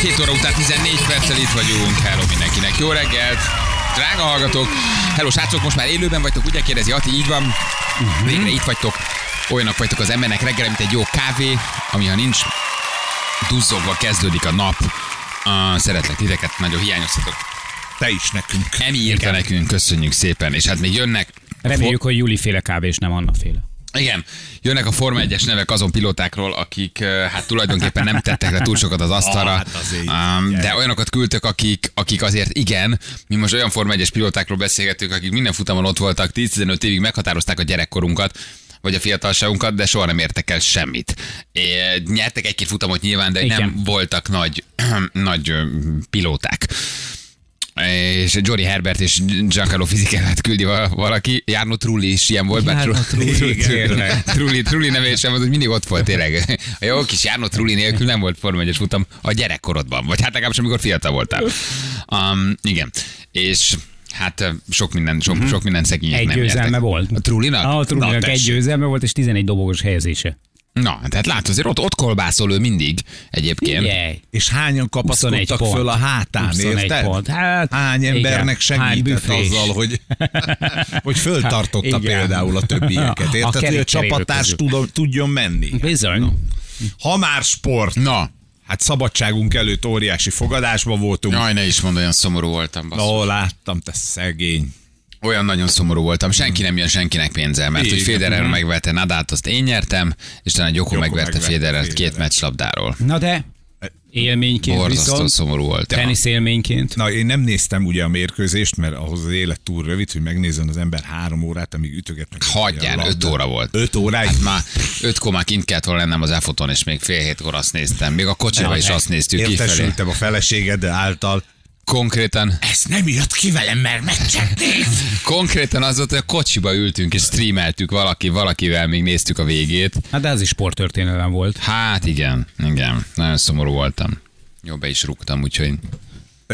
7 óra után 14 perccel itt vagyunk. Hello mindenkinek. Jó reggelt! Drága hallgatók! Hello srácok, most már élőben vagytok, ugye kérdezi Ati, így van. Végre itt vagytok. Olyanok vagytok az embernek reggel, mint egy jó kávé, ami ha nincs, duzzogva kezdődik a nap. Uh, szeretlek titeket, nagyon hiányoztatok. Te is nekünk. Emi írta nekünk, köszönjük szépen, és hát még jönnek. Reméljük, hogy Juli féle kb. és nem Anna féle. Igen, jönnek a Forma 1-es nevek azon pilótákról, akik hát tulajdonképpen nem tettek le túl sokat az asztalra, Ah, hát azért, um, de olyanokat küldtök, akik, akik azért igen, mi most olyan Forma 1-es pilótákról beszélgetünk, akik minden futamon ott voltak, 10-15 évig meghatározták a gyerekkorunkat, vagy a fiatalságunkat, de soha nem értek el semmit. É, nyertek egy-két futamot nyilván, de Igen. nem voltak nagy, nagy pilóták. És Johnny Herbert és Giancarlo Fisichellát küldi val- valaki. Jarno Trulli is ilyen volt, bár Trulli, Trulli, neve sem volt, hogy mindig ott volt tényleg. A jó kis Jarno Trulli nélkül nem volt Forma 1 futam a gyerekkorodban, vagy hát legalábbis amikor fiatal voltál. Um, igen, és hát sok minden, sok, sok minden szegények Egy nem győzelme volt. A Trullinak? Ah, a Trulinak egy győzelme volt, és 11 dobogos helyezése. Na, tehát látod, azért ott, ott kolbászol ő mindig egyébként. Figyelj! És hányan 21 kapaszkodtak pont. föl a hátán, 21 érted? pont. Hát, Hány igen. embernek Hány segített büfés. azzal, hogy, hogy föltartotta Igen. például a többieket. A Érted, hogy a kerékcserélő csapattárs közül. tudon, tudjon menni. Bizony. Ha már sport, Na, hát szabadságunk előtt óriási fogadásban voltunk. jaj, ne is mondd, olyan szomorú voltam. basszus. Ó, láttam, te szegény. Olyan nagyon szomorú voltam, senki nem jön senkinek pénzzel, mert hogy. Federer megverte Nadát, azt én nyertem, és talán Gyoko Joko megverte Federert két meccslabdáról. Na de, élményként Borzasztó viszont, szomorú voltam. tenisz élményként. Na, én nem néztem ugye a mérkőzést, mert ahhoz az élet túl rövid, hogy megnézzen az ember három órát, amíg ütögetnek. Hagyjál, öt óra volt. Öt óráig? Hát már ötkor már kint kellett volna lennem az Efoton, és még fél hétkor azt néztem. Még a kocsiba is azt néztük kifelé. Értesültem a feleséged által. Konkrétan, Ez nem jött ki velem, mert meccset néz. konkrétan az volt, hogy a kocsiba ültünk és streameltük valaki, valakivel, még néztük a végét. Hát de ez is sporttörténelem volt. Hát igen, igen, nagyon szomorú voltam. Jó, be is rúgtam, úgyhogy...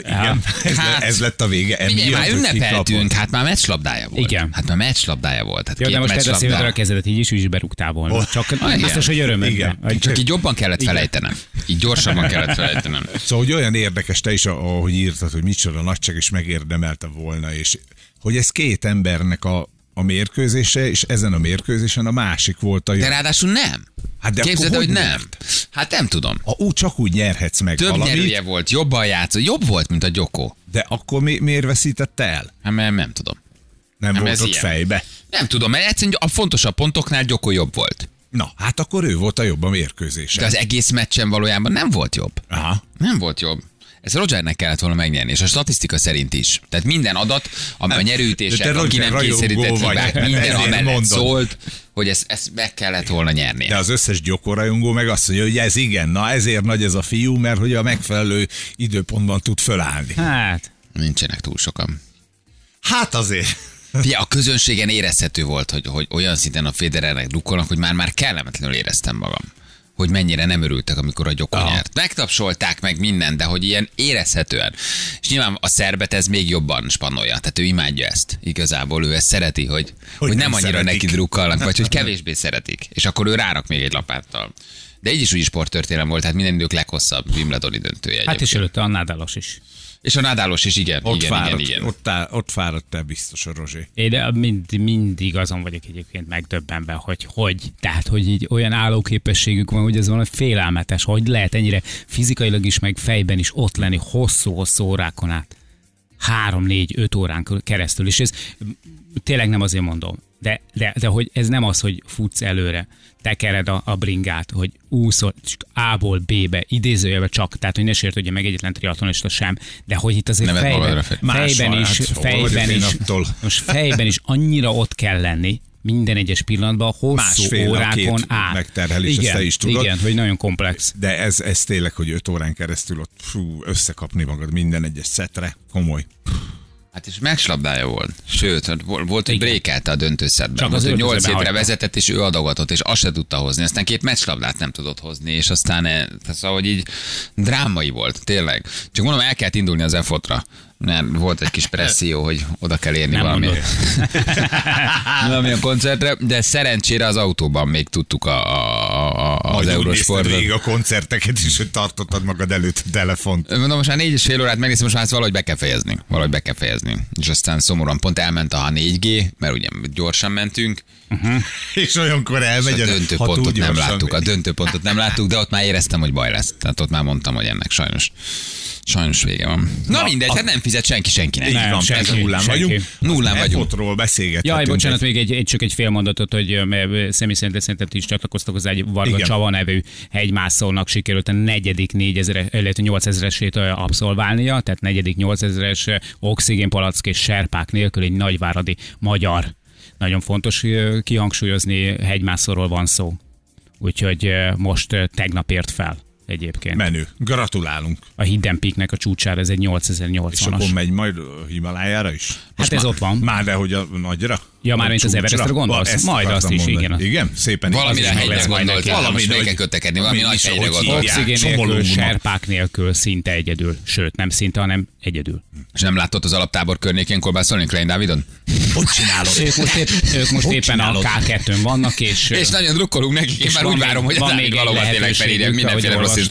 Igen, ez, Hát, le, ez lett a vége. Emiatt, már ünnepeltünk, hát már meccslabdája volt. Igen. Hát már meccslabdája volt. Hát Jó, de most te meccslabda- szévedre a kezedet így is, úgy is berúgtál volna. Oh. Csak Ah, igen. biztos, hogy örömödbe. Igen. Vagy- Csak így jobban kellett felejtenem. Így gyorsabban kellett felejtenem. Szóval, hogy olyan érdekes te is, ahogy írtad, hogy micsoda nagyság, és megérdemelte volna, és hogy ez két embernek a, a mérkőzése, és ezen a mérkőzésen a másik volt a jó. De ráadásul nem. Hát de Képzeld, hogy hogy nem. nyert? Hát nem tudom. A, úgy csak úgy nyerhetsz meg Több valamit, nyerője volt, jobban játszott, jobb volt, mint a Gyoko. de akkor mi, miért veszítette el? Hát mert nem tudom. Nem, Nem, volt ott ilyen. fejbe. Nem tudom, mert egyszerűen a fontosabb pontoknál Gyoko jobb volt. Na, hát akkor ő volt a jobb a mérkőzésen. De az egész meccsen valójában nem volt jobb. Aha. Nem volt jobb. Ez Rogernek kellett volna megnyerni, és a statisztika szerint is. Tehát minden adat, ami a de nyerőítések, te a ki Roger nem kényszerített vagy. hibák, minden amellett mondom. szólt, hogy ezt, ezt meg kellett volna nyerni. De az összes gyokorajongó meg azt mondja, hogy ez igen, na ezért nagy ez a fiú, mert hogy a megfelelő időpontban tud fölállni. Hát, Nincsenek túl sokan. Hát azért. Fia, a közönségen érezhető volt, hogy, hogy olyan szinten a Federernek drukkolnak, hogy már már kellemetlenül éreztem magam hogy mennyire nem örültek, amikor a Gyoko Aha. nyert. Megtapsolták meg minden, de hogy ilyen érezhetően. És nyilván a szerbet ez még jobban spannolja. Tehát ő imádja ezt. Igazából ő ezt szereti, hogy, hogy, hogy nem, nem annyira szeretik. neki drukkalnak, vagy hogy kevésbé szeretik. És akkor ő rárak még egy lapáttal. De így is úgy sporttörténelem volt, tehát minden idők leghosszabb Wimbledoni döntője. hát egyébként. és előtte a Nádálos is. És a Nadálos is, igen, Ott, igen, fáradt, igen, igen. Ott, áll, ott fáradt te biztos a Rozsé. Én de mind, mindig azon vagyok egyébként megdöbbenve, hogy hogy. Tehát, hogy így olyan állóképességük van, hogy ez valami félelmetes, hogy lehet ennyire fizikailag is, meg fejben is ott lenni hosszú-hosszú órákon át. Három, négy, öt órán keresztül. És ez tényleg nem azért mondom, de, de, de hogy ez nem az, hogy futsz előre, tekered a, a bringát, hogy úszol A-ból B-be, idézőjelbe csak, tehát hogy ne sértődje meg egyetlen triatlonista sem, de hogy itt azért Nevet fejben, fejben is, hát, fejben is, most fejben is annyira ott kell lenni, minden egyes pillanatban, hosszú Másfél órákon át. megterhelés, ezt igen, te is tudod. Igen, hogy nagyon komplex. De ez, ez tényleg, hogy öt órán keresztül ott fú, összekapni magad minden egyes szetre, komoly. Hát és megslabdája volt. Sőt, hát vol- volt, hogy brékelte a döntőszedben. Csak az hogy öltözőbe 8 hétre hagyta. vezetett, és ő adogatott, és azt se tudta hozni. Aztán két meccslabdát nem tudott hozni, és aztán eh, szóval, hogy így drámai volt, tényleg. Csak mondom, el kellett indulni az EFOT-ra. Mert volt egy kis presszió, hogy oda kell érni Nem valami. valami a koncertre, de szerencsére az autóban még tudtuk a, a, a, az Eurosportot. végig a koncerteket is, hogy tartottad magad előtt a telefont. Mondom, most már négy és fél órát megnéztem, most már ezt valahogy be kell fejezni. Valahogy be kell fejezni. És aztán szomorúan pont elment a 4G, mert ugye gyorsan mentünk. És olyankor És elmegy, a ha döntőpontot nem láttuk. A döntőpontot nem láttuk, de ott már éreztem, hogy baj lesz. Tehát ott már mondtam, hogy ennek sajnos, sajnos vége van. Na, Na, mindegy, a- hát nem fizet senki senkinek. Nem, van, senki, persze nullán senki. vagyunk. Nullán vagyunk. Efotról beszélgethetünk. Jaj, bocsánat, egy- még egy, egy, csak egy fél mondatot, hogy személy szerint szerintem ti is csatlakoztak hozzá, egy Varga Igen. Csava nevű hegymászónak sikerült a negyedik 4000, illetve 8000-esét ö, abszolválnia, tehát negyedik 8000-es ö, oxigénpalack és serpák nélkül egy nagyváradi magyar. Nagyon fontos kihangsúlyozni, hegymászóról van szó. Úgyhogy most tegnap ért fel egyébként. Menő. Gratulálunk. A Hidden Peaknek a csúcsára, ez egy És akkor 8080-as. megy majd Himalájára is? Hát ez ott van. Már de hogy a nagyra? Ja, már mint az? Everestre gondolsz? Ezt Majd azt is, mondani. igen. Igen, szépen. Valamire hegyre most Valami meg kell kötekedni, valami mi nagy hegyre hívják, Oxigén nélkül, serpák nélkül, szinte egyedül. Sőt, nem szinte, hanem egyedül. És nem látott az alaptábor környékén kolbászolni Klein Dávidon? Hogy csinálod? Ők most, épp, ők most éppen a csinálod? K2-n vannak, és, És nagyon drukkolunk nekik, én már úgy várom, hogy van az még valahova tényleg felírja mindenféle rossz,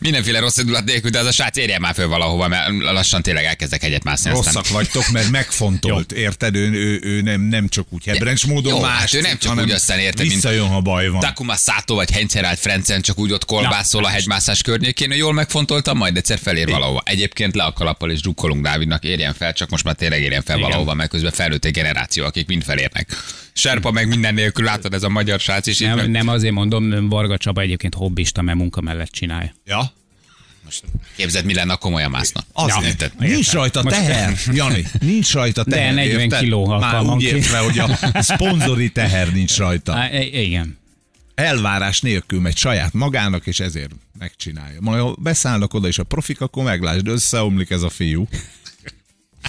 mindenféle rossz indulat nélkül, de az a srác érje már föl valahova, mert lassan tényleg elkezdek hegyet mászni. Rosszak vagytok, mert megfontolt, érted? Ő, ő, ő nem, nem csak úgy hebrencs módon Jó, más, hát ő nem csak úgy aztán érted, mint- Visszajön, ha baj van. Takuma Sato vagy Hencerált Frencen csak úgy ott kolbászol a hegymászás környékén, hogy jól megfontoltam, majd egyszer felér valahova. Egyébként le a kalappal és drukkolunk Dávidnak, érjen fel, csak most már tényleg érjen fel Igen. valahova, mert közben felnőtt egy generáció, akik mind felérnek. Serpa meg minden nélkül látod ez a magyar srác is. nem, meg- nem azért mondom, Varga Csaba egyébként hobbista, mert munka mellett csinálja. Ja? Most képzeld, mi lenne, ha komolyan mászna. Azért. Érted? Nincs rajta Most- teher, Jani. Nincs rajta De teher. 40 érted? kiló Már úgy értve, hogy a szponzori teher nincs rajta. Á, i- igen. Elvárás nélkül megy saját magának, és ezért megcsinálja. Majd ha beszállnak oda, és a profik, akkor meglásd, összeomlik ez a fiú.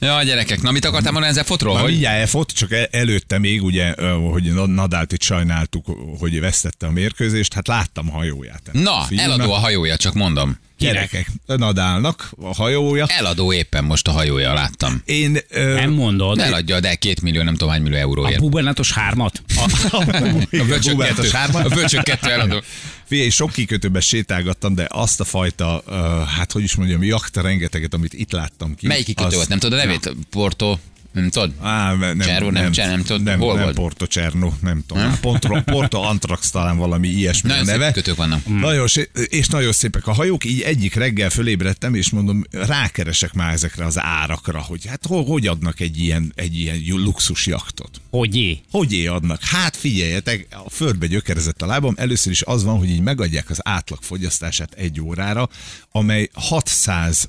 Ja, gyerekek, na mit akartál mondani ezzel fotról? Már Hogy? mindjárt elfot, csak el- előtte még ugye, hogy Nadált itt sajnáltuk, hogy vesztette a mérkőzést, hát láttam a hajóját. Na, Fiúnak. eladó a hajója, csak mondom. Gyerekek, Nadálnak a hajója. Eladó éppen most a hajója, láttam. Én... Ö, Nem mondod. Eladja, de két millió, nem tudom hány millió A euróért. bubernatos hármat? a Bubert a kettő. sárban. A bölcsök kettő eladó. Figyelj, sok kikötőben sétálgattam, de azt a fajta, uh, hát hogy is mondjam, jakta rengeteget, amit itt láttam ki. Melyik kikötő volt? Nem tudod a nevét? Porto, nem tudod? Á, nem, Cerro, nem, Cser- nem tudod, nem, hol nem volt? Porto Cerno, nem tudom. Porto, Porto Antrax talán valami ilyesmi a Nagyon szép neve. kötők vannak. Nagyon, sé- és nagyon szépek a hajók, így egyik reggel fölébredtem, és mondom, rákeresek már ezekre az árakra, hogy hát ho- hogy adnak egy ilyen, egy ilyen luxus jaktot. Hogy jé? Hogy é adnak? Hát figyeljetek, a földbe gyökerezett a lábam. Először is az van, hogy így megadják az átlag fogyasztását egy órára, amely 600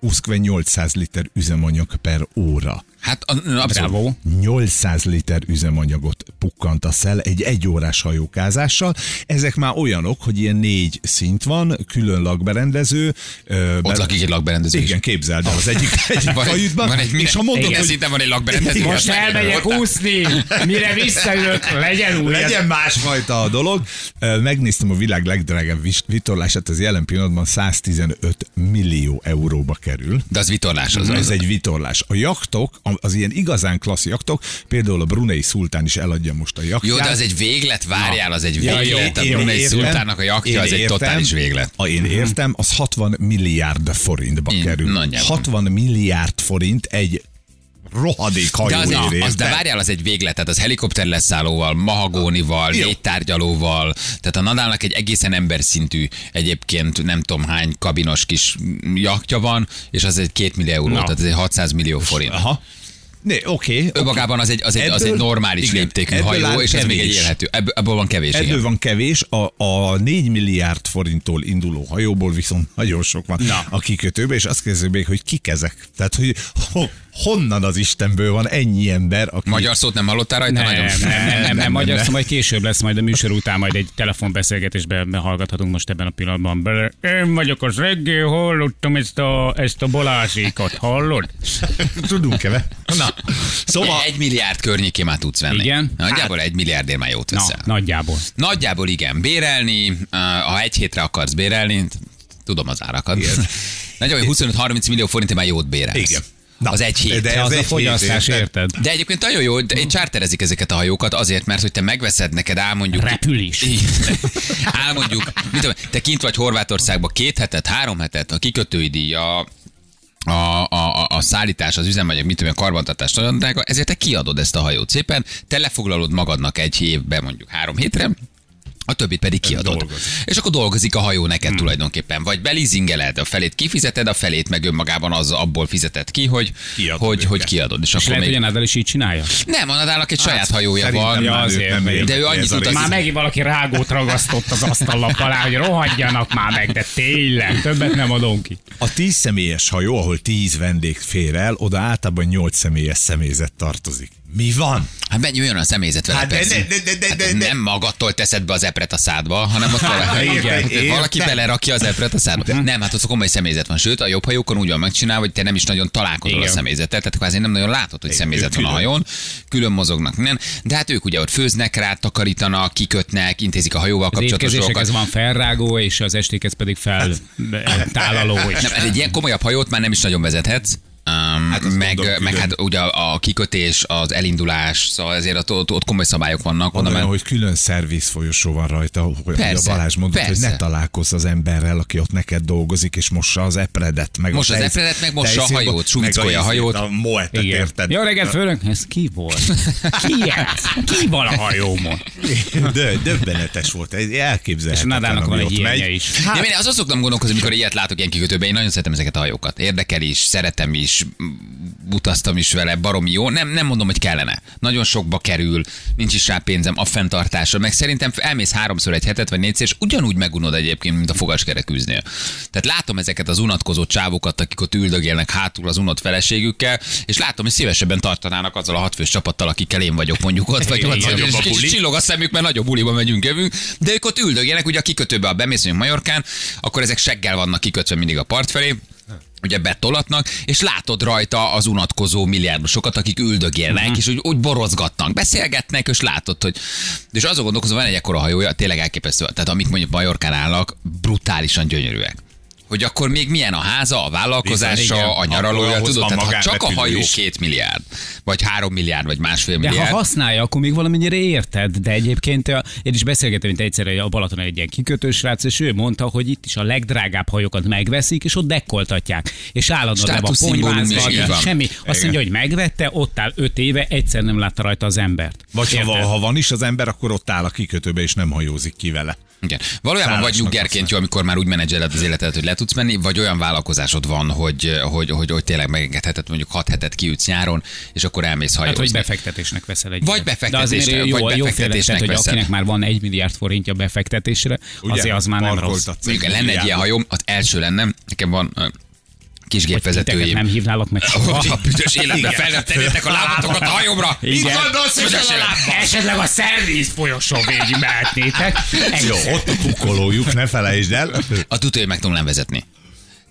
uszkve 800 liter üzemanyag per óra. Hát a- abszolút. Bravo. 800 liter üzemanyagot pukkantasz el egy egyórás hajókázással. Ezek már olyanok, hogy ilyen négy szint van, külön lakberendező. ö, Ott be- lakik egy lakberendező is. Igen, képzeld el, az egyik, egyik Van egy, kajütben. van egy és ha mondod, igen, hogy szinten van egy lakberendező. Igen. Most elmegyek úszni, mire visszajövök, legyen új. Legyen másfajta a dolog. Megnéztem a világ legdrágább vitorlását, ez jelen pillanatban 115 millió euróba kerül. De az vitorlás az. Ez az. egy vitorlás. A jaktok, a- az ilyen igazán klassz jaktok, például a Brunei szultán is eladja most a jaktját. Jó, de az egy véglet, várjál, az egy Ja, véglet. jó, A én Brunei értem. szultának a jaktja, az egy értem. totális véglet. A én értem, az 60 milliárd forintba Én- kerül. nagyjából. 60 milliárd forint egy rohadék De, az, egy, az, de várjál, az egy véglet, tehát az helikopter leszállóval, mahagónival, Jó. négy tárgyalóval, tehát a Nadalnak egy egészen emberszintű egyébként nem tudom hány kabinos kis jaktja van, és az egy két millió euró, Na. tehát ez egy 600 millió forint. Aha. Né, oké. Okay, Önmagában az egy, az egy, az egy Ebből- normális igen, léptékű ebből hajó, és ez még egy kevés. élhető. Ebből, ebből van kevés, Ebből igen. van kevés, a, a 4 milliárd forinttól induló hajóból viszont nagyon sok van Na. a kikötőbe, és azt kérdezik még, hogy kik ezek? Tehát, hogy ho, honnan az Istenből van ennyi ember, aki... Magyar szót nem hallottál rajta? Nem, Nagyon. nem, nem, nem, nem, nem, magyar szó majd később lesz, majd a műsor után majd egy telefonbeszélgetésbe hallgathatunk most ebben a pillanatban bele. Én vagyok az reggel, hallottam ezt a, ezt a Balázsékot, hallod? Tudunk-e? be? Na, szóval... Egy milliárd környékén már tudsz venni. Igen? Nagyjából egy milliárdért már jót Na, veszel. nagyjából. Nagyjából igen. Bérelni, ha egy hétre akarsz bérelni, tudom az árakat. Nagyjából 25-30 millió forintért már jót bérelsz. Igen. Na, az egy hét. de az az egy a fogyasztás, érted? érted? De egyébként nagyon jó, de csárterezik ezeket a hajókat azért, mert hogy te megveszed neked, álmondjuk... Repül is. Így. Álmondjuk, mit tudom, te kint vagy Horvátországban két hetet, három hetet, a kikötői díj, a, a, a, szállítás, az üzemanyag, mit tudom, én, a karbantartás nagyon drága, ezért te kiadod ezt a hajót szépen, te lefoglalod magadnak egy évben mondjuk három hétre, a többit pedig kiadod. dolgozik. És akkor dolgozik a hajó neked hmm. tulajdonképpen. Vagy belizingeled, a felét kifizeted, a felét meg önmagában az abból fizeted ki, hogy, Kiadod hogy, őket. hogy kiadod. És, És akkor lehet, hogy még... a Nadal is így csinálja? Nem, a Nadalnak egy saját hajója van. Ja, már azért, nem De ő annyit rész. Már megint valaki rágót ragasztott az asztallap alá, hogy rohadjanak már meg, de tényleg, többet nem adom ki. A tíz személyes hajó, ahol tíz vendég fér el, oda általában nyolc személyes személyzet tartozik. Mi van? Hát mennyi olyan a személyzet vele, Hát de- de- de- de- Hát de- de- Nem magadtól teszed be az epret a szádba, hanem ott Hát, valaki, érted, Igen. valaki belerakja az epret a szádba. Nem, hát ott komoly személyzet van. Sőt, a jobb hajókon úgy van megcsinálva, hogy te nem is nagyon találkozol a Igen. személyzettel, tehát kvázi nem nagyon látod, hogy személyzet van a hajón, külön mozognak, nem? De hát ők ugye ott főznek rá, takarítanak, kikötnek, intézik a hajóval kapcsolatos dolgokat. van felrágó, és az estékhez pedig fel tálaló. És Nem, egy ilyen komolyabb hajót már nem is nagyon vezethetsz. Um, Hát meg, mondom, meg hát ugye a kikötés, az elindulás, szóval ezért ott, ott, ott komoly szabályok vannak. Van olyan, hogy külön szerviz folyosó van rajta, hogy hogy a Persze, Balázs mondta, hogy persze. ne találkozz az emberrel, aki ott neked dolgozik, és mossa az epredet. Meg Mossa a az tejsz- epredet, meg mossa a hajót, meg suvickolja a hajót. A moetet, Igen. érted? Jó reggelt, főnök, ez ki volt? Ki ez? Ki van a hajómon? De, döbbenetes volt, ez És elképzelhetetlen, Nadának ami van egy ilyenje megy. is. Hát, én azon szoktam gondolkozni, amikor ilyet látok ilyen kikötőben, én nagyon szeretem ezeket a hajókat. Érdekel is, szeretem is, m- utaztam is vele, baromi jó. Nem, nem mondom, hogy kellene. Nagyon sokba kerül, nincs is rá pénzem a fenntartásra, meg szerintem elmész háromszor egy hetet vagy négyszer, és ugyanúgy megunod egyébként, mint a fogaskerekűznél. Tehát látom ezeket az unatkozó csávokat, akik ott üldögélnek hátul az unott feleségükkel, és látom, hogy szívesebben tartanának azzal a hatfős csapattal, akikkel én vagyok mondjuk ott, vagy ott, és a kicsit buli. csillog a szemük, mert nagyobb buliba megyünk, jövünk, de ők ott üldögélnek, ugye a kikötőbe, ha bemész Majorkán, akkor ezek seggel vannak kikötve mindig a part felé, ugye betolatnak, és látod rajta az unatkozó milliárdosokat, akik üldögélnek, Mhm. és úgy, úgy borozgatnak, beszélgetnek, és látod, hogy... És azon gondolkozom, van egy ekkora hajója, tényleg elképesztő. Tehát amik mondjuk Majorkán állnak, brutálisan gyönyörűek. Hogy akkor még milyen a háza, a vállalkozása, Bizony, a nyaralója, tudod? Tehát ha csak a hajó is. két milliárd, vagy három milliárd, vagy másfél De ha milliárd. használja, akkor még valamennyire érted. De egyébként ö, én is beszélgettem mint egyszer a Balaton egy ilyen kikötős srác, és ő mondta, hogy itt is a legdrágább hajókat megveszik, és ott dekkoltatják. És állandóan is, ponyvázva, semmi. Azt Igen. mondja, hogy megvette, ott áll öt éve, egyszer nem látta rajta az embert. Vagy ha, ha van is az ember, akkor ott áll a kikötőbe, és nem hajózik ki vele. Igen. Valójában vagy Szállásnak nyuggerként jó, amikor már úgy menedzseled az életedet, hogy le tudsz menni, vagy olyan vállalkozásod van, hogy, hogy, hogy, hogy tényleg megengedheted, mondjuk 6 hetet kiütsz nyáron, és akkor elmész Hát, hajózni. hogy befektetésnek veszel egy. Vagy befektetésnek- vagy jó, jó befektetésnek hogy veszel. akinek már van egy milliárd forintja befektetésre, Ugye? azért az már nem rossz. Egy lenne egy ilyen hajóm, az első lenne, nekem van ö, kis Hogy titeket gépvezetőim. nem hívnálok meg soha. Hogy a büdös életben fel nem tennétek a lábatokat a hajómra. Igen. Mit gondolsz, büdös életben? Esetleg a szerviz folyosó végig mehetnétek. Jó, ott a kukolójuk, ne felejtsd el. A tutói meg tudom nem vezetni.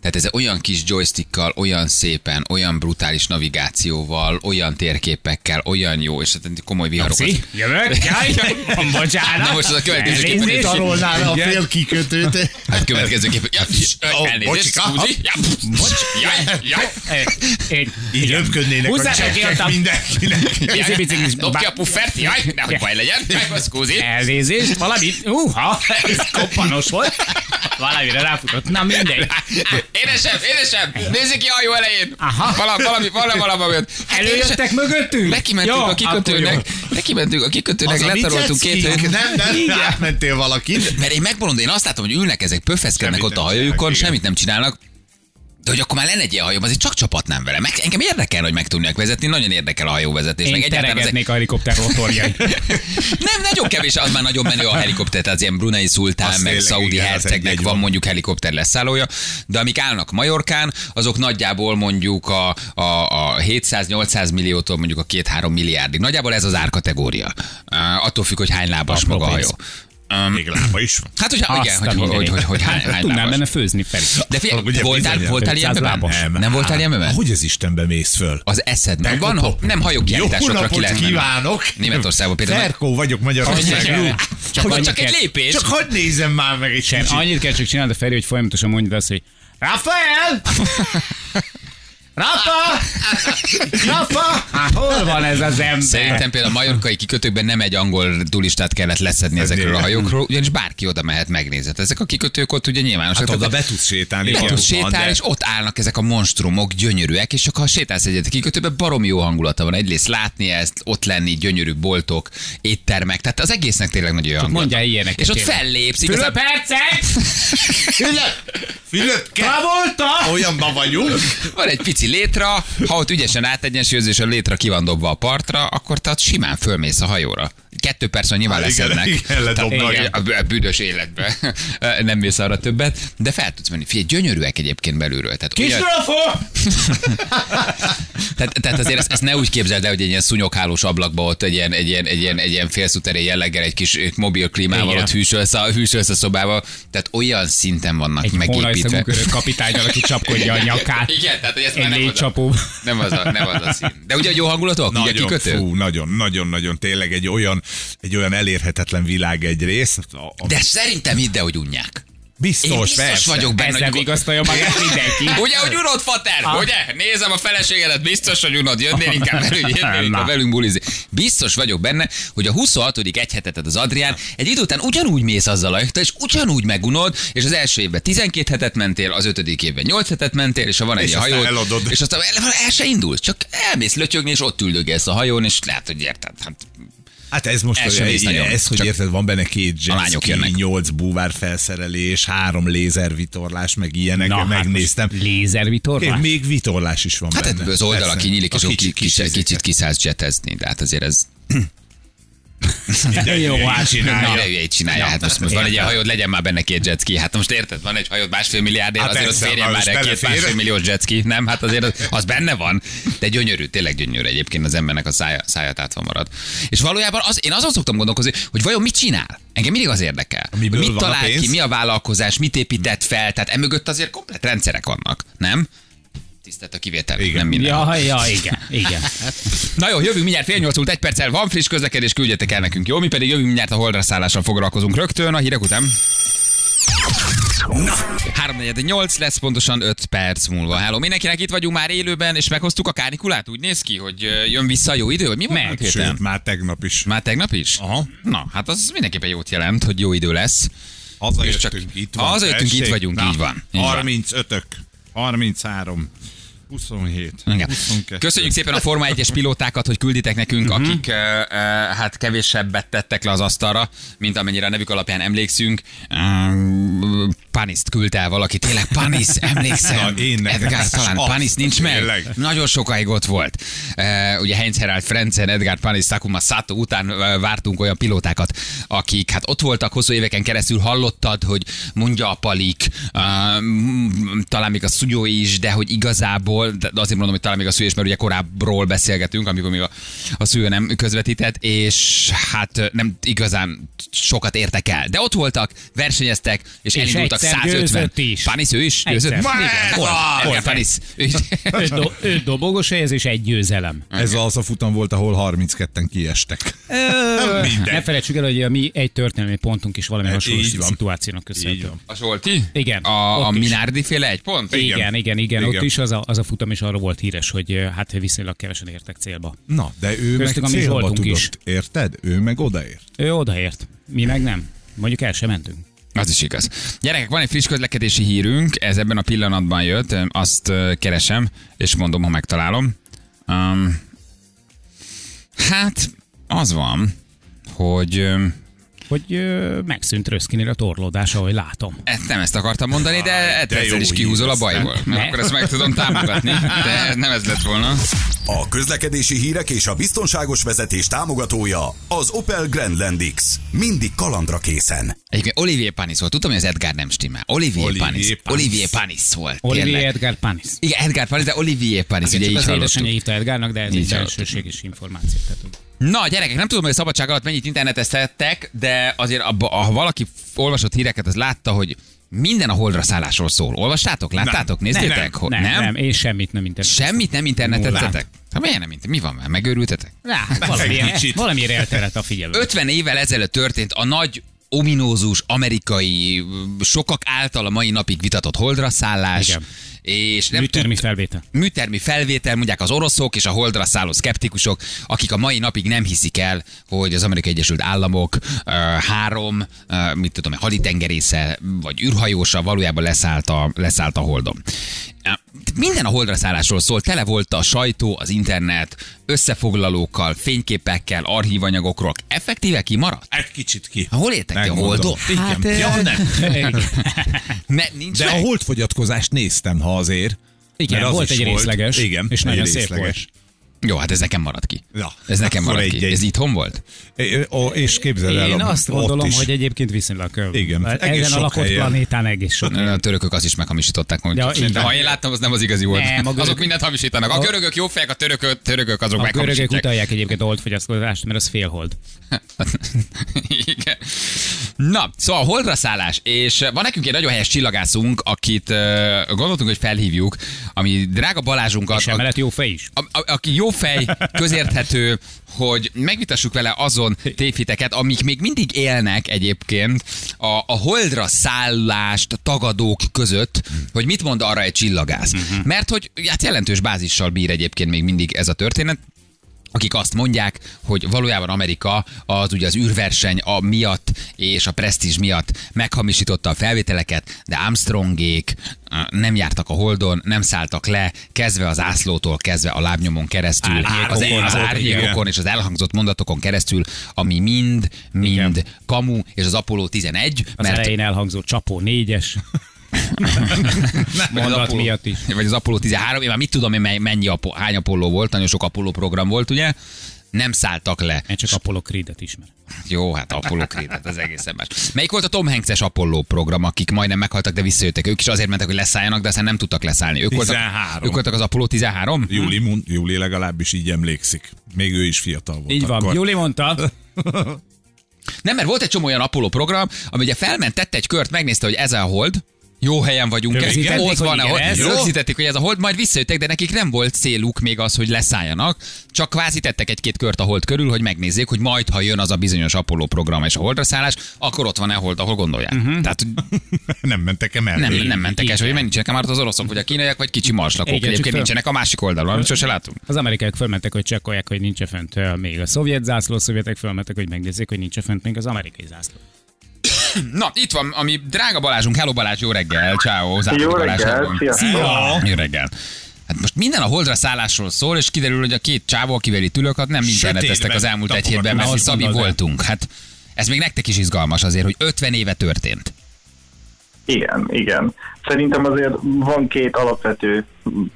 Tehát ez olyan kis joystickkal, olyan szépen, olyan brutális navigációval, olyan térképekkel, olyan jó, és hát komoly viharokat. Szi, jövök, jaj, bocsánat. Na most az a következő kép, Elnézést. Tarolnál a fél kikötőt. Hát következő kép, ja, elnézést, bocsika. scusi, ja, bocs, jaj, jaj. Így röpködnének a csekkek mindenkinek. Vízi biciklis. Dob ki a puffert, jaj, nehogy baj legyen, jaj, scusi. Elnézést, valamit, ez koppanos volt. Valamire ráfutott. Na mindegy. Édesem, édesem, nézzük ki a hajó elején. Aha. Valami, valami, valami, valami. valami. Előjöttek mögöttünk? Neki mentünk Jó, a kikötőnek, neki mentünk a kikötőnek, Az a letaroltunk két hőt. Nem, nem, átmentél valakit. Mert én megmondom, én azt látom, hogy ülnek ezek, pöfeszkednek ott a hajójukon, igen. semmit nem csinálnak. De hogy akkor már lenne egy ilyen hajóm, azért csak csapatnám vele. Meg, engem érdekel, hogy meg tudják vezetni, nagyon érdekel a hajóvezetés. meg Én egyáltalán az, teregetnék a helikopter rotorjai. nem, nagyon kevés, az már nagyon menő a helikopter, tehát az ilyen Brunei szultán, meg tényleg, szaudi igen, hercegnek van van. mondjuk helikopter leszállója, de amik állnak Majorkán, azok nagyjából mondjuk a, a, a 700-800 milliótól mondjuk a 2-3 milliárdig. Nagyjából ez az árkategória. Uh, attól függ, hogy hány lábas maga a pénz. hajó. Um, Még lába is van. hát, hogyha, igen, Azt a hogy, hogy, hogy, hogy, hogy hány, hány Tudnám benne főzni, Feri. De figyelj, Ugye voltál, voltál ilyen 500 möben? lábas. Nem, nem voltál ilyen möben? Hogy az Istenbe mész föl? Az eszedben. Van, hopp. nem hajókiállításokra Jó ki lehet kívánok! Németországban például. Ferkó vagyok Magyarországról. Csak csak egy lépés. Csak hagyd nézem már meg egy kicsit. annyit kell csak csinálni, de Feri, hogy folyamatosan mondjad azt, hogy Rafael! Rafa! Rafa! Hát hol van ez az ember? Szerintem például a majorkai kikötőkben nem egy angol turistát kellett leszedni ezekről a hajókról, ugyanis bárki oda mehet megnézett. Ezek a kikötők ott ugye nyilvánosak. Hát oda be tudsz sétálni. be tudsz sétálni, és ott állnak ezek a monstrumok, gyönyörűek, és csak ha sétálsz egyet a kikötőben, baromi jó hangulata van. Egyrészt látni ezt, ott lenni, gyönyörű boltok, éttermek, tehát az egésznek tényleg nagyon jó hangulata. mondjál ilyeneket És ott fellépsz, Fülöp percet! Fülöp, Travolta! olyanban vagyunk. van egy pici létra, ha ott ügyesen átegyensúlyoz, és a létra ki van dobva a partra, akkor te ott simán fölmész a hajóra. Kettő perc nyilván Ah, igen, leszednek. igen, ledobnak. Tehát a a büdös életbe. Nem mész arra többet, de fel tudsz menni. Figyelj, gyönyörűek egyébként belülről. Tehát, Kis olyan- tehát, tehát azért ezt, ezt, ne úgy képzeld el, hogy egy ilyen szunyoghálós ablakba ott egy ilyen, egy ilyen, egy ilyen, egy ilyen félszuteré jelleggel egy kis mobil klímával Igen. ott hűsölsz a, hűsölsz a szobába. Tehát olyan szinten vannak Egy megépítve. körök kapitányal, aki csapkodja a nyakát. Igen, tehát hogy ez már Egy nem az, a, nem, az a, nem az a szín. De ugye jó hangulatok? Ugye Nagyon, kikötő? fú, nagyon, nagyon, nagyon, tényleg egy olyan, egy olyan elérhetetlen világ egyrészt. A, a, De szerintem hidd el, hogy unják. Én biztos, biztos persze. vagyok benne, Ezzel hogy vigasztalja magát mindenki. Ugye, hogy unod, fater? Ah. Ugye? Nézem a feleségedet, biztos, hogy unod. Jönnél inkább velünk, jönnél inkább velünk bulizni. Biztos vagyok benne, hogy a 26. egy heteted az Adrián, egy idő után ugyanúgy mész azzal a és ugyanúgy megunod, és az első évben 12 hetet mentél, az ötödik évben 8 hetet mentél, és ha van egy És hajó, és aztán el, el se indulsz, csak elmész lötyögni, és ott üldögélsz a hajón, és lehet, hogy érted. Hát, Hát ez most Ez nagyon. ez, hogy érted, van benne két jetski, nyolc búvár felszerelés, három lézervitorlás, meg ilyenek, Na, megnéztem. Hát lézervitorlás? Még vitorlás is van hát benne. az oldala Persze. kinyílik, és kicsit, kicsit, kicsit kiszállsz jetezni, de hát azért ez Minden Jó, hát csinálja. Na, ne csinálja. Hát most, most van egy ilyen hajód, legyen már benne két jetski. Hát most érted, van egy hajód másfél milliárdért, Hát azért persze, férjen már el két másfél milliós jetski. Nem, hát azért az, az, benne van. De gyönyörű, tényleg gyönyörű egyébként az embernek a szája, szája tátva marad. És valójában az, én azon szoktam gondolkozni, hogy vajon mit csinál? Engem mindig az érdekel. Miből mit talált ki, mi a vállalkozás, mit épített fel, tehát emögött azért komplet rendszerek vannak, nem? Tisztelt a kivétel, Igen. nem minden. Ja, ja, igen, igen. Na jó, jövünk mindjárt fél nyolc egy perccel, van friss közlekedés, küldjetek el nekünk, jó? Mi pedig jövünk mindjárt a holdra szállással foglalkozunk rögtön, a hírek után. 348 lesz pontosan 5 perc múlva. Hello, mindenkinek itt vagyunk már élőben, és meghoztuk a kánikulát. Úgy néz ki, hogy jön vissza a jó idő, vagy mi van? Meg. héten? Sőt, már tegnap is. Már tegnap is? Aha. Na, hát az mindenképpen jót jelent, hogy jó idő lesz. Hazajöttünk, csak- itt van. hazajöttünk, itt vagyunk, így van, így van. 35-ök, 33, 27, Igen. 22. Köszönjük szépen a Forma 1-es pilótákat, hogy külditek nekünk, uh-huh. akik uh, uh, hát kevésebbet tettek le az asztalra, mint amennyire a nevük alapján emlékszünk. Uh, Paniszt küldte el valaki, tényleg Panis, emlékszem. Na, én ez talán, az, Panis nincs meg. tényleg. Nagyon sokáig ott volt. Uh, ugye Heinz Herald Frenzen, Edgar Panis, Takuma Sato után vártunk olyan pilótákat, akik hát ott voltak hosszú éveken keresztül, hallottad, hogy mondja a Palik, uh, talán még a Szugyó is, de hogy igazából, de azért mondom, hogy talán még a is, mert ugye korábbról beszélgetünk, amikor még a, a Szújó nem közvetített, és hát nem igazán sokat értek el. De ott voltak, versenyeztek, és, És elindultak egyszer 150. győzött is. Panis ő is? Győzött? Igen, Ez volt, volt. Is. Öt, do, öt dobogos helyezés, egy győzelem. Ez az a futam volt, ahol 32-en kiestek. Ne felejtsük el, hogy a mi egy történelmi pontunk is valami Hát hasonló szituációnak köszönhető. A Zsolti? Igen, A, a. Minárdi féle egy pont? Igen, igen, igen, igen. Ott is az a, az a futam is arra volt híres, hogy ö, hát viszonylag kevesen értek célba. Na, de ő Köztük a meg mi célba tudott, is. érted? Ő meg odaért. Ő odaért, mi meg nem. Mondjuk el sem mentünk. Az is igaz. Gyerekek, van egy friss közlekedési hírünk, ez ebben a pillanatban jött, azt ö, keresem, és mondom, ha megtalálom. Um, hát, az van, hogy Hogy ö, megszűnt Röszkinél a torlódás, ahogy látom. ezt nem ezt akartam mondani, de ezzel jó is kihúzol a bajból. Mert akkor ezt meg tudom támogatni, de nem ez lett volna. A közlekedési hírek és a biztonságos vezetés támogatója az Opel Grandland X. Mindig kalandra készen. Egyébként Olivier Panis volt. Tudtam, hogy az Edgar nem stimmel. Olivier, Olivier Panis. Panis. Olivier Panis volt. Olivier tényleg. Edgar Panis. Igen, Edgar Panis, de Olivier Panis, ugye Ugye így az édesanyja hívta Edgárnak, de ez Így egy belsőséges információ. Tehát, Na, gyerekek, nem tudom, hogy a szabadság alatt mennyit interneteztettek, de azért abba, ha valaki olvasott híreket, az látta, hogy minden a holdra szállásról szól. Olvastátok? Láttátok? Nem. Néztétek? Nem. Nem, nem, nem, én semmit nem internet. Semmit nem interneteztetek? Hát miért nem internet? Mi van már? Megőrültetek? Rá, valamiért, kicsit. valamiért elterelt a figyelő. 50 évvel ezelőtt történt a nagy ominózus amerikai, sokak által a mai napig vitatott holdra szállás, Igen. És nem Műtermi tud- felvétel. műtermi felvétel, mondják az oroszok és a holdra szálló szkeptikusok, akik a mai napig nem hiszik el, hogy az Amerikai Egyesült Államok ö, három, ö, mit tudom, haditengerésze vagy űrhajósa valójában leszállt a, leszállt a holdon. Minden a holdra szállásról szól, tele volt a sajtó, az internet, összefoglalókkal, fényképekkel, archívanyagokról. Effektíve kimaradt? Egy kicsit ki. Hol értek ki a holdon? Igen. Hát, ja, nem. ne, nincs De a meg. holdfogyatkozást néztem, ha azért. Igen, volt egy részleges, Igen, és egy nagyon szép részleges. Jó, hát ez nekem maradt ki. Ja, ez nekem maradt ki. egy-egy. Ez itthon volt? É, ó, És képzeld el, Én a- azt gondolom, is. hogy egyébként viszonylag Igen, egész ezen a lakott helyen. planétán egész sok. A törökök azt is meghamisították. Ja, de ha én láttam, az nem az igazi volt. Nem, görög- Azok mindent hamisítanak. A görögök jó fejek, a törökök, törökök azok A görögök utalják egyébként a holdfogyasztást, mert az félhold. Igen. Na, szóval a holdra szállás, és van nekünk egy nagyon helyes csillagászunk, akit uh, gondoltunk, hogy felhívjuk, ami drága Balázsunkat, És emellett jó fej is. a, a, aki jó fej, közérthető, hogy megvitassuk vele azon tévhiteket, amik még mindig élnek egyébként a, a holdra szállást tagadók között, hogy mit mond arra egy csillagász. Mert hogy hát jelentős bázissal bír egyébként még mindig ez a történet, akik azt mondják, hogy valójában Amerika az ugye az űrverseny a miatt és a presztízs miatt meghamisította a felvételeket, de Armstrongék nem jártak a Holdon, nem szálltak le, kezdve az ászlótól, kezdve a lábnyomon keresztül, az, az árnyékokon igen. és az elhangzott mondatokon keresztül, ami mind, mind kamu, és az Apollo 11, Az mert elején elhangzó csapó négyes. Mondat Apollo- miatt is. Vagy az Apollo 13, én már mit tudom, én mennyi, Apo- hány Apollo volt, nagyon sok Apollo program volt, ugye? Nem szálltak le. Én csak Apollo Creed-et ismer. Jó, hát Apollo Creed, hát ez egészen más. Melyik volt a Tom Hanks-es Apollo program, akik majdnem meghaltak, de visszajöttek? Ők is azért mentek, hogy leszálljanak, de aztán nem tudtak leszállni. Ők voltak, 13. ők voltak az Apollo 13? Júli, mond- Júli legalábbis így emlékszik. Még ő is fiatal volt Így van. akkor. Júli mondta. Nem, mert volt egy csomó olyan Apollo program, ami ugye felment, tette egy kört, megnézte, hogy ez a hold, jó helyen vagyunk, Rögzítették, ott van, igen, ez. rögzítették, hogy ez a hold, majd visszajöttek, de nekik nem volt céluk még az, hogy leszálljanak, csak kvázi tettek egy-két kört a hold körül, hogy megnézzék, hogy majd, ha jön az a bizonyos Apollo program és a holdra szállás, akkor ott van-e hold, ahol gondolják. Uh-huh. Tehát nem mentek emellé. nem, nem mentek el, hogy nincsenek már az oroszok, vagy a kínaiak, vagy kicsi marslakók. Igen, Egyébként föl- nincsenek a másik oldalon, amit sose látunk. Az amerikaiak fölmentek, hogy csekkolják, hogy nincs fönt még a szovjet zászló, a szovjetek fölmentek, hogy megnézzék, hogy nincs fönt még az amerikai zászló. Na, itt van, ami drága Balázsunk. Hello Balázs, jó reggel, ciao. Jó reggel, sziasztok! Jó reggel. Hát most minden a holdra szállásról szól, és kiderül, hogy a két csávó, akivel itt ülök, hát nem interneteztek az elmúlt egy hétben, mert Szabi voltunk. Hát ez még nektek is izgalmas azért, hogy 50 éve történt. Igen, igen. Szerintem azért van két alapvető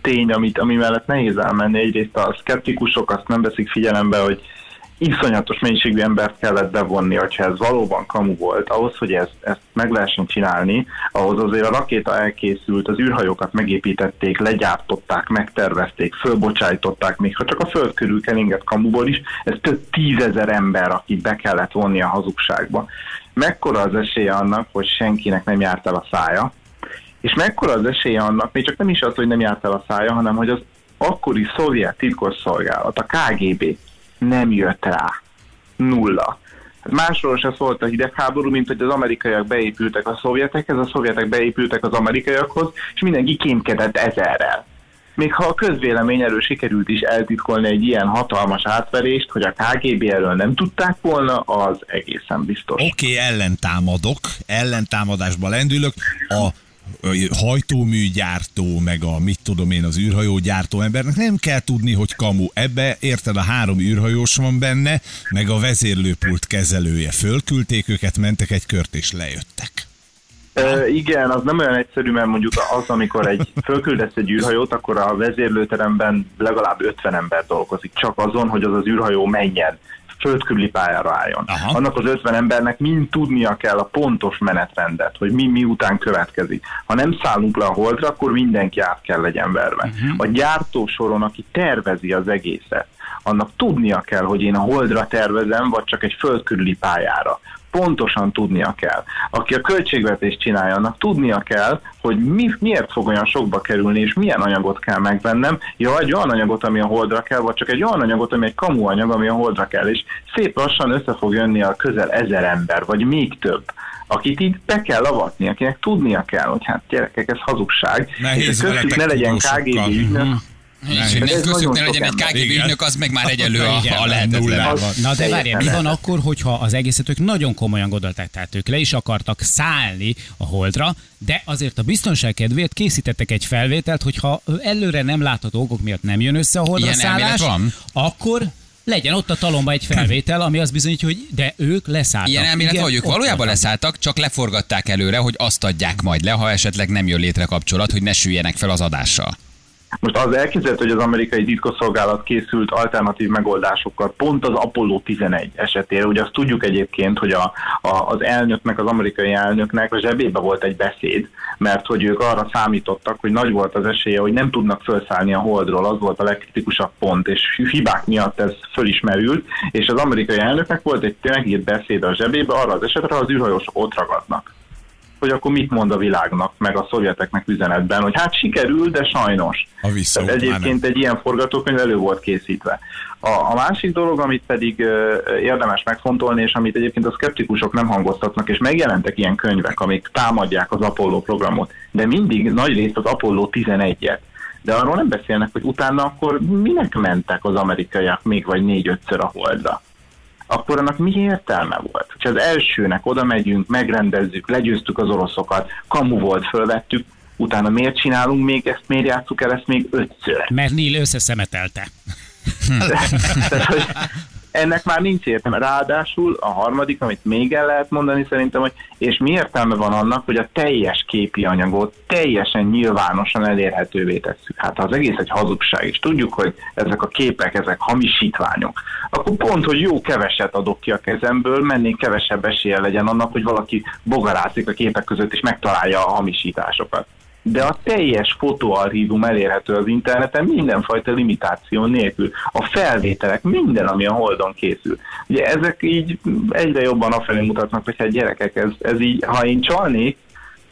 tény, amit, ami mellett nehéz elmenni. Egyrészt a szkeptikusok azt nem veszik figyelembe, hogy iszonyatos mennyiségű embert kellett bevonni, hogyha ez valóban kamu volt. Ahhoz, hogy ezt, ezt meg lehessen csinálni, ahhoz azért a rakéta elkészült, az űrhajókat megépítették, legyártották, megtervezték, fölbocsájtották, még ha csak a föld körül keringett kamuból is, ez több tízezer ember, akit be kellett vonni a hazugságba. Mekkora az esélye annak, hogy senkinek nem járt el a szája, és mekkora az esélye annak, még csak nem is az, hogy nem járt el a szája, hanem hogy az akkori szovjet titkosszolgálat, a KGB nem jött rá. Nulla. Hát másról se szólt a hidegháború, mint hogy az amerikaiak beépültek a szovjetekhez, a szovjetek beépültek az amerikaiakhoz, és mindenki kémkedett ezerrel. Még ha a közvélemény erről sikerült is eltitkolni egy ilyen hatalmas átverést, hogy a KGB erről nem tudták volna, az egészen biztos. Oké, okay, ellentámadok, ellentámadásba lendülök. A hajtóműgyártó, meg a mit tudom én, az űrhajógyártó embernek nem kell tudni, hogy kamu. Ebbe érted, a három űrhajós van benne, meg a vezérlőpult kezelője. Fölküldték őket, mentek egy kört és lejöttek. Ö, igen, az nem olyan egyszerű, mert mondjuk az, amikor egy fölküldesz egy űrhajót, akkor a vezérlőteremben legalább 50 ember dolgozik, csak azon, hogy az az űrhajó menjen földkörüli pályára álljon. Aha. Annak az 50 embernek mind tudnia kell a pontos menetrendet, hogy mi miután következik. Ha nem szállunk le a holdra, akkor mindenki át kell legyen verve. Uh-huh. A gyártósoron, aki tervezi az egészet, annak tudnia kell, hogy én a holdra tervezem, vagy csak egy földkörüli pályára. Pontosan tudnia kell. Aki a költségvetést csinálja, annak tudnia kell, hogy mi, miért fog olyan sokba kerülni, és milyen anyagot kell megvennem. Ja, egy olyan anyagot, ami a holdra kell, vagy csak egy olyan anyagot, ami egy kamu anyag, ami a holdra kell, és szép lassan össze fog jönni a közel ezer ember, vagy még több akit így be kell avatni, akinek tudnia kell, hogy hát gyerekek, ez hazugság. Nehéz és köztük ne legyen. KGB ügynök, És hogy Ez nem nagyon ne legyen egy. KGB ügynök, az meg már egyelő a, a lehetetlen. Na de várjál, mi van akkor, hogyha az egészet ők nagyon komolyan gondolták, tehát ők le is akartak szállni a holdra, de azért a biztonság kedvéért készítettek egy felvételt, hogyha előre nem látható okok miatt nem jön össze a holdra Ilyen szállás, van? akkor legyen ott a talomba egy felvétel, ami azt bizonyítja, hogy de ők leszálltak. Ilyen elmélet, Igen, hogy ők valójában voltak. leszálltak, csak leforgatták előre, hogy azt adják majd le, ha esetleg nem jön létre kapcsolat, hogy ne süljenek fel az adással. Most az elképzelhető, hogy az amerikai titkosszolgálat készült alternatív megoldásokkal pont az Apollo 11 esetére. Ugye azt tudjuk egyébként, hogy a, a, az elnöknek, az amerikai elnöknek a zsebébe volt egy beszéd, mert hogy ők arra számítottak, hogy nagy volt az esélye, hogy nem tudnak felszállni a holdról, az volt a legkritikusabb pont, és hibák miatt ez fölismerült, és az amerikai elnöknek volt egy megírt beszéd a zsebébe arra az esetre, ha az űrhajósok ott ragadnak hogy akkor mit mond a világnak, meg a szovjeteknek üzenetben, hogy hát sikerül, de sajnos. A vissza Tehát egyébként egy ilyen forgatókönyv elő volt készítve. A, a másik dolog, amit pedig ö, érdemes megfontolni, és amit egyébként a szkeptikusok nem hangoztatnak, és megjelentek ilyen könyvek, amik támadják az Apollo programot, de mindig nagy részt az Apollo 11-et. De arról nem beszélnek, hogy utána akkor minek mentek az amerikaiak még vagy négy-ötször a holdra akkor annak mi értelme volt? Ha az elsőnek oda megyünk, megrendezzük, legyőztük az oroszokat, kamu volt, fölvettük, utána miért csinálunk még ezt, miért játsszuk el ezt még ötször? Mert Neil összeszemetelte. Tehát, hogy ennek már nincs értelme. Ráadásul a harmadik, amit még el lehet mondani szerintem, hogy és mi értelme van annak, hogy a teljes képi anyagot teljesen nyilvánosan elérhetővé tesszük. Hát az egész egy hazugság, és tudjuk, hogy ezek a képek, ezek hamisítványok, akkor pont, hogy jó keveset adok ki a kezemből, mennék kevesebb esélye legyen annak, hogy valaki bogarászik a képek között, és megtalálja a hamisításokat de a teljes fotóarchívum elérhető az interneten mindenfajta limitáció nélkül. A felvételek, minden, ami a Holdon készül. Ugye ezek így egyre jobban afelé mutatnak, hogy hát gyerekek, ez, ez így, ha én csalnék,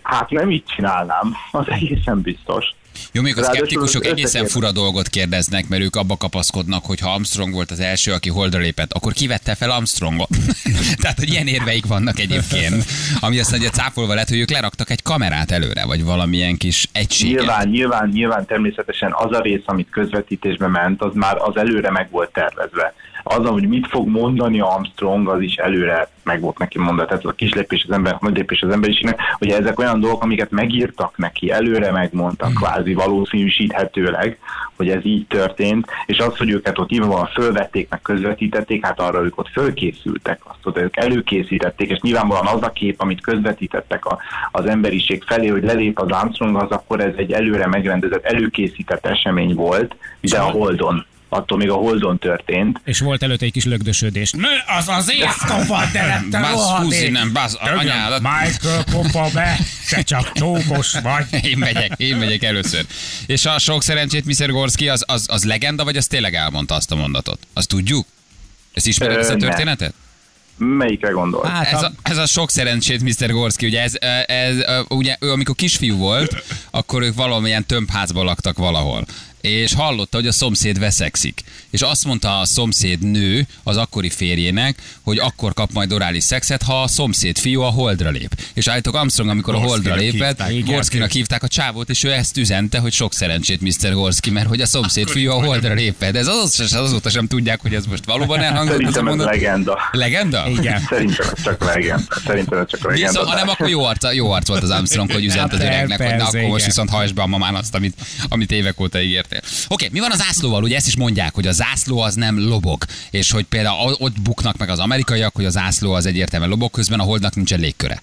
hát nem így csinálnám, az egészen biztos. Jó, még a szkeptikusok egészen fura dolgot kérdeznek, mert ők abba kapaszkodnak, hogy ha Armstrong volt az első, aki holdra lépett, akkor kivette fel Armstrongot. Tehát, hogy ilyen érveik vannak egyébként, ami azt mondja, cáfolva lett, hogy ők leraktak egy kamerát előre, vagy valamilyen kis egységet. Nyilván, nyilván, nyilván természetesen az a rész, amit közvetítésbe ment, az már az előre meg volt tervezve. Az, hogy mit fog mondani Armstrong, az is előre meg volt neki mondva. Tehát a kis lépés az ember, nagy lépés az emberiségnek, hogy ezek olyan dolgok, amiket megírtak neki, előre megmondtak, kvázi valószínűsíthetőleg, hogy ez így történt, és az, hogy őket ott nyilvánvalóan fölvették, meg közvetítették, hát arra ők ott fölkészültek, azt ott ők előkészítették, és nyilvánvalóan az a kép, amit közvetítettek a, az emberiség felé, hogy lelép az Armstrong, az akkor ez egy előre megrendezett, előkészített esemény volt, de a Holdon attól még a Holdon történt. És volt előtte egy kis lögdösödés. Nő, az az észkopa, de nem te húzni, nem, bász, anyádat. Michael, popa be, te csak csókos vagy. Én megyek, én megyek először. És a sok szerencsét, Mr. Gorski, az, az, az legenda, vagy az tényleg elmondta azt a mondatot? Azt tudjuk? Ezt ismered ezt a történetet? Melyikre gondol? Hát Ez a, ez a sok szerencsét, Mr. Gorski, ugye ez, ez, ez, ugye ő amikor kisfiú volt, akkor ők valamilyen tömbházban laktak valahol és hallotta, hogy a szomszéd veszekszik. És azt mondta a szomszéd nő az akkori férjének, hogy akkor kap majd orális szexet, ha a szomszéd fiú a holdra lép. És állítok Armstrong, amikor a holdra lépett, hívták. Igen. Gorskinak hívták a csávót, és ő ezt üzente, hogy sok szerencsét, Mr. Gorski, mert hogy a szomszéd fiú a holdra lépett. Ez az, azóta sem tudják, hogy ez most valóban elhangzott. ez a Szerintem ez mondat. legenda. Legenda? Igen. Szerintem ez csak legenda. Szerintem ez csak legenda. Viszont, hanem akkor jó arc, jó arc volt az Armstrong, hogy üzent az Hát, öregnek, hogy na akkor most viszont hajtsd be a mamán azt, amit, amit évek óta ígértél. Oké, mi van a zászlóval? Ugye ezt is mondják, hogy a zászló az nem lobog, és hogy például ott buknak meg az amerikaiak, hogy a zászló az egyértelműen lobog, közben a holdnak nincsen légköre.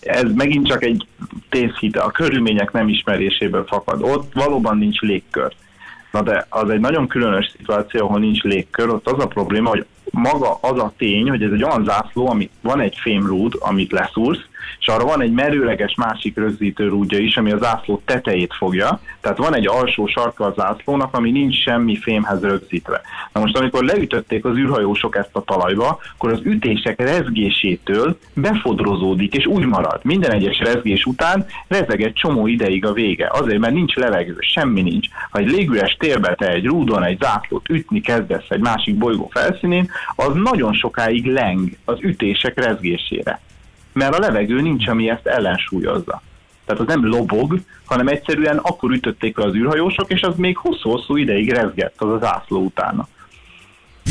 ez megint csak egy tévhite, a körülmények nem ismeréséből fakad. Ott valóban nincs légkör. Na de az egy nagyon különös szituáció, ahol nincs légkör, ott az a probléma, hogy maga az a tény, hogy ez egy olyan zászló, ami van egy fémrúd, amit leszúrsz, és arra van egy merőleges másik rögzítő rúdja is, ami a zászló tetejét fogja, tehát van egy alsó sarka a zászlónak, ami nincs semmi fémhez rögzítve. Na most, amikor leütötték az űrhajósok ezt a talajba, akkor az ütések rezgésétől befodrozódik, és úgy marad. Minden egyes rezgés után rezeg egy csomó ideig a vége. Azért, mert nincs levegő, semmi nincs. Ha egy légüres térbe te egy rúdon egy zászlót ütni kezdesz egy másik bolygó felszínén, az nagyon sokáig leng az ütések rezgésére mert a levegő nincs, ami ezt ellensúlyozza. Tehát az nem lobog, hanem egyszerűen akkor ütötték az űrhajósok, és az még hosszú-hosszú ideig rezgett az az ászló utána.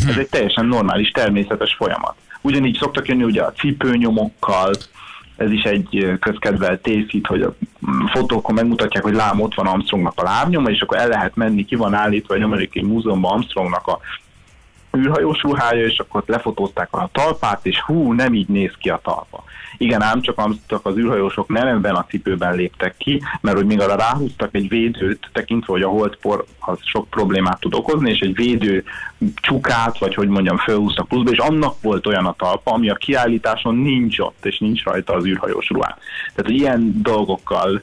Ez egy teljesen normális, természetes folyamat. Ugyanígy szoktak jönni ugye a cipőnyomokkal, ez is egy közkedvelt tészít, hogy a fotókon megmutatják, hogy lám ott van Armstrongnak a lábnyoma, és akkor el lehet menni, ki van állítva egy amerikai múzeumban Armstrongnak a űrhajós ruhája, és akkor lefotózták a talpát, és hú, nem így néz ki a talpa. Igen, ám csak, az űrhajósok nem ebben a cipőben léptek ki, mert hogy még arra ráhúztak egy védőt, tekintve, hogy a holdpor az sok problémát tud okozni, és egy védő csukát, vagy hogy mondjam, fölhúztak pluszba, és annak volt olyan a talpa, ami a kiállításon nincs ott, és nincs rajta az űrhajós ruhán. Tehát, ilyen dolgokkal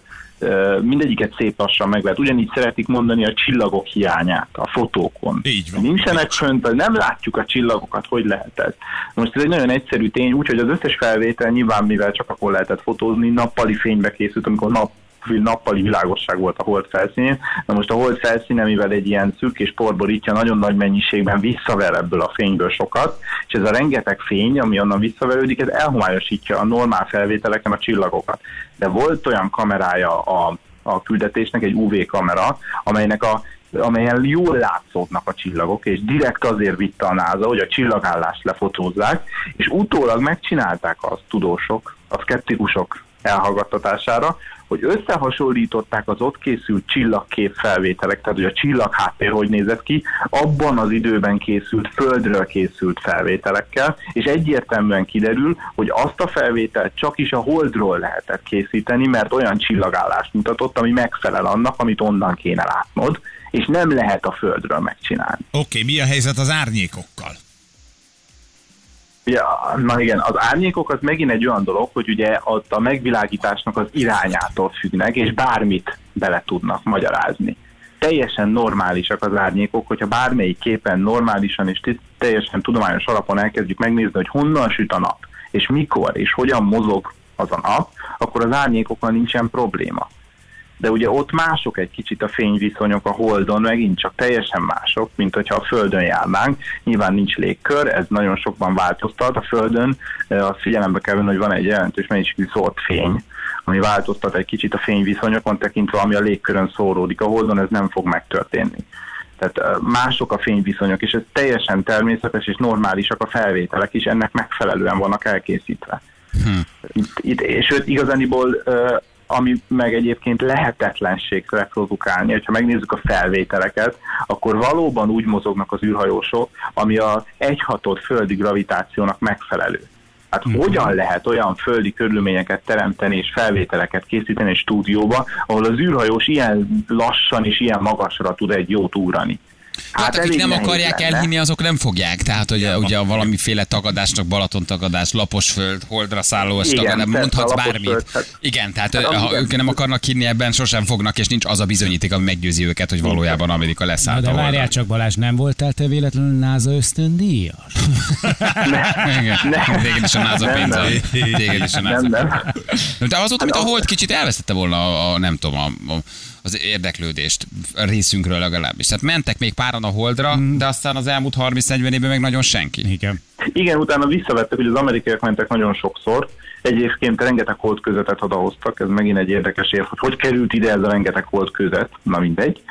mindegyiket szép lassan meg lehet. Ugyanígy szeretik mondani a csillagok hiányát a fotókon. Így van. Nincsenek fönt, nem látjuk a csillagokat, hogy lehet ez. Most ez egy nagyon egyszerű tény, úgyhogy az összes felvétel nyilván, mivel csak akkor lehetett fotózni, nappali fénybe készült, amikor nap nappali világosság volt a hold felszínén. Na most a hold felszíne, mivel egy ilyen szűk és porborítja, nagyon nagy mennyiségben visszaver ebből a fényből sokat, és ez a rengeteg fény, ami onnan visszaverődik, ez elhomályosítja a normál felvételeken a csillagokat. De volt olyan kamerája a, a küldetésnek, egy UV kamera, amelynek a amelyen jól látszódnak a csillagok, és direkt azért vitte a NASA, hogy a csillagállást lefotózzák, és utólag megcsinálták azt tudósok, a szkeptikusok elhallgattatására, hogy összehasonlították az ott készült csillagkép felvételek, tehát hogy a csillag háttér hogy nézett ki, abban az időben készült, földről készült felvételekkel, és egyértelműen kiderül, hogy azt a felvételt csak is a holdról lehetett készíteni, mert olyan csillagállást mutatott, ami megfelel annak, amit onnan kéne látnod, és nem lehet a földről megcsinálni. Oké, okay, mi a helyzet az árnyékokkal? Ja, na igen, az árnyékok az megint egy olyan dolog, hogy ugye ott a megvilágításnak az irányától függnek, és bármit bele tudnak magyarázni. Teljesen normálisak az árnyékok, hogyha bármelyik képen normálisan és teljesen tudományos alapon elkezdjük megnézni, hogy honnan süt a nap, és mikor, és hogyan mozog az a nap, akkor az árnyékokkal nincsen probléma de ugye ott mások egy kicsit a fényviszonyok a Holdon, megint csak teljesen mások, mint hogyha a Földön járnánk. Nyilván nincs légkör, ez nagyon sokban változtat a Földön, azt figyelembe kell venni, hogy van egy jelentős mennyiségű szórt fény, ami változtat egy kicsit a fényviszonyokon tekintve, ami a légkörön szóródik. A Holdon ez nem fog megtörténni. Tehát mások a fényviszonyok, és ez teljesen természetes és normálisak a felvételek is, ennek megfelelően vannak elkészítve. Hm. Itt, itt, és őt igazániból ami meg egyébként lehetetlenség reprodukálni. Ha megnézzük a felvételeket, akkor valóban úgy mozognak az űrhajósok, ami a egyhatod földi gravitációnak megfelelő. Hát uh-huh. hogyan lehet olyan földi körülményeket teremteni és felvételeket készíteni egy stúdióba, ahol az űrhajós ilyen lassan és ilyen magasra tud egy jót úrani? Hát, hát akik nem akarják lenne. elhinni, azok nem fogják. Tehát, hogy ugye valamiféle tagadásnak, Balaton tagadás, laposföld, holdra szálló, tagadás, mondhatsz bármit. Hát, Igen, tehát hát, ha ők nem akarnak hinni ebben, sosem fognak, és nincs az a bizonyíték, ami meggyőzi őket, hogy valójában Amerika lesz Na, De várjál csak Balázs, nem voltál te véletlenül NASA ösztöndíjas? Igen, téged is a NASA pénz. Téged is a NASA. De azóta, amit a hold kicsit elvesztette volna a, a nem tudom, a, a az érdeklődést részünkről legalábbis. Tehát mentek még páran a Holdra, mm. de aztán az elmúlt 30-40 évben meg nagyon senki. Igen. Igen, utána visszavettek, hogy az amerikaiak mentek nagyon sokszor, Egyébként rengeteg holdközetet odahoztak, ez megint egy érdekes ér, hogy hogy került ide ez a rengeteg holdközet, na mindegy.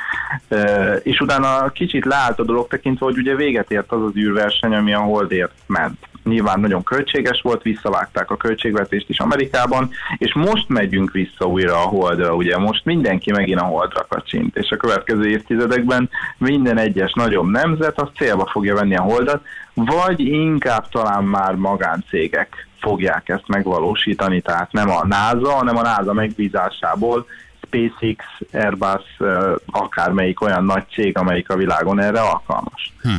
E, és utána kicsit leállt a dolog tekintve, hogy ugye véget ért az az űrverseny, ami a holdért ment. Nyilván nagyon költséges volt, visszavágták a költségvetést is Amerikában, és most megyünk vissza újra a holdra, ugye most mindenki megint a holdra kacsint, és a következő évtizedekben minden egyes nagyobb nemzet az célba fogja venni a holdat, vagy inkább talán már magáncégek fogják ezt megvalósítani, tehát nem a NASA, hanem a NASA megbízásából SpaceX, Airbus, akármelyik olyan nagy cég, amelyik a világon erre alkalmas. Hm.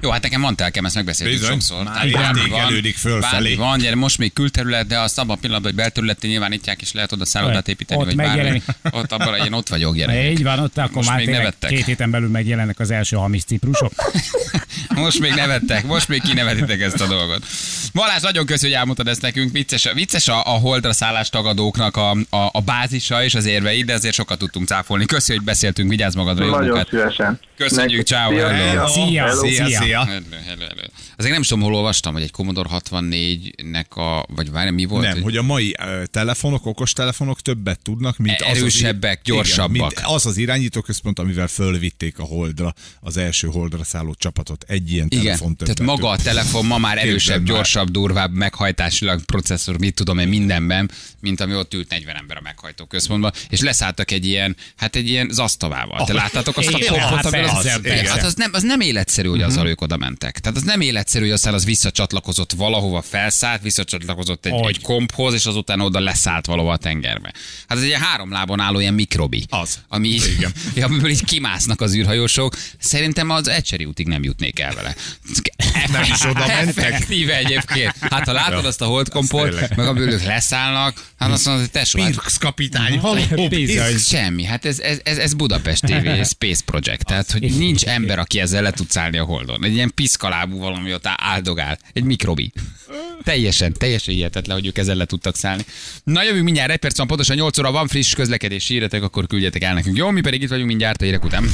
Jó, hát nekem van telkem, ezt megbeszéltük Bizony. sokszor. Már értékelődik fölfelé. Van, gyere, most még külterület, de azt abban a pillanatban, hogy belterületi nyilvánítják, és lehet oda szállodát építeni, Ott vagy bármi. megjelenik. Ott abban én ott vagyok, gyerekek. Így van, ott akkor Most már még nevettek. két héten belül megjelennek az első hamis ciprusok. Most még nevettek, most még kinevetitek ezt a dolgot. Balázs, nagyon köszi, hogy elmondtad ezt nekünk. Vicces, vicces a, a holdra szállás tagadóknak a, a, a bázisa és az érvei, de azért sokat tudtunk cáfolni. Köszi, hogy beszéltünk, vigyázz magadra, jó Nagyon munkát. szívesen. Köszönjük, ciao, Szia, szia. Szia. Hello, hello, hello. Azért nem is tudom, hol olvastam, hogy egy Commodore 64-nek a, vagy várj, mi volt? Nem, hogy a mai ö, telefonok, okos telefonok többet tudnak, mint az az, Erősebbek, igen, gyorsabbak. mint az az irányítóközpont, amivel fölvitték a holdra, az első holdra szálló csapatot. Egy ilyen Igen, telefon többet tehát maga a telefon ma már erősebb, már. gyorsabb, durvább, meghajtásilag processzor, mit tudom én mindenben, mint ami ott ült 40 ember a meghajtó központban, és leszálltak egy ilyen, hát egy ilyen zasztavával. Te láttátok azt a kompot, hát az, hát az nem, az nem életszerű, hogy azzal ők oda mentek. Tehát az nem életszerű, hogy aztán az visszacsatlakozott valahova, felszállt, visszacsatlakozott egy, Hogy? egy komphoz, és azután oda leszállt valahova a tengerbe. Hát ez egy három lábon álló ilyen mikrobi. Az. Ami, Igen. amiből így kimásznak az űrhajósok. Szerintem az Ecseri útig nem jutnék el vele. Nem is oda mentek. Egyébként. Hát ha látod Ja, azt a holdkompot, meg amiből ők leszállnak, hát azt mondod, hogy tesó, hát Pirx kapitány. Pirx. semmi. Hát ez, ez, ez, ez Budapest TV Space Project. Tehát, hogy nincs ember, aki ezzel le tud szállni a holdon. Egy ilyen piszkalábú valami ott áldogál. Egy mikrobi. Teljesen, teljesen hihetetlen, hogy ők ezzel le tudtak szállni. Na jövünk mindjárt, egy perc van, pontosan 8 óra van friss közlekedés híretek, akkor küldjetek el nekünk. Jó, mi pedig itt vagyunk mindjárt a hírek után.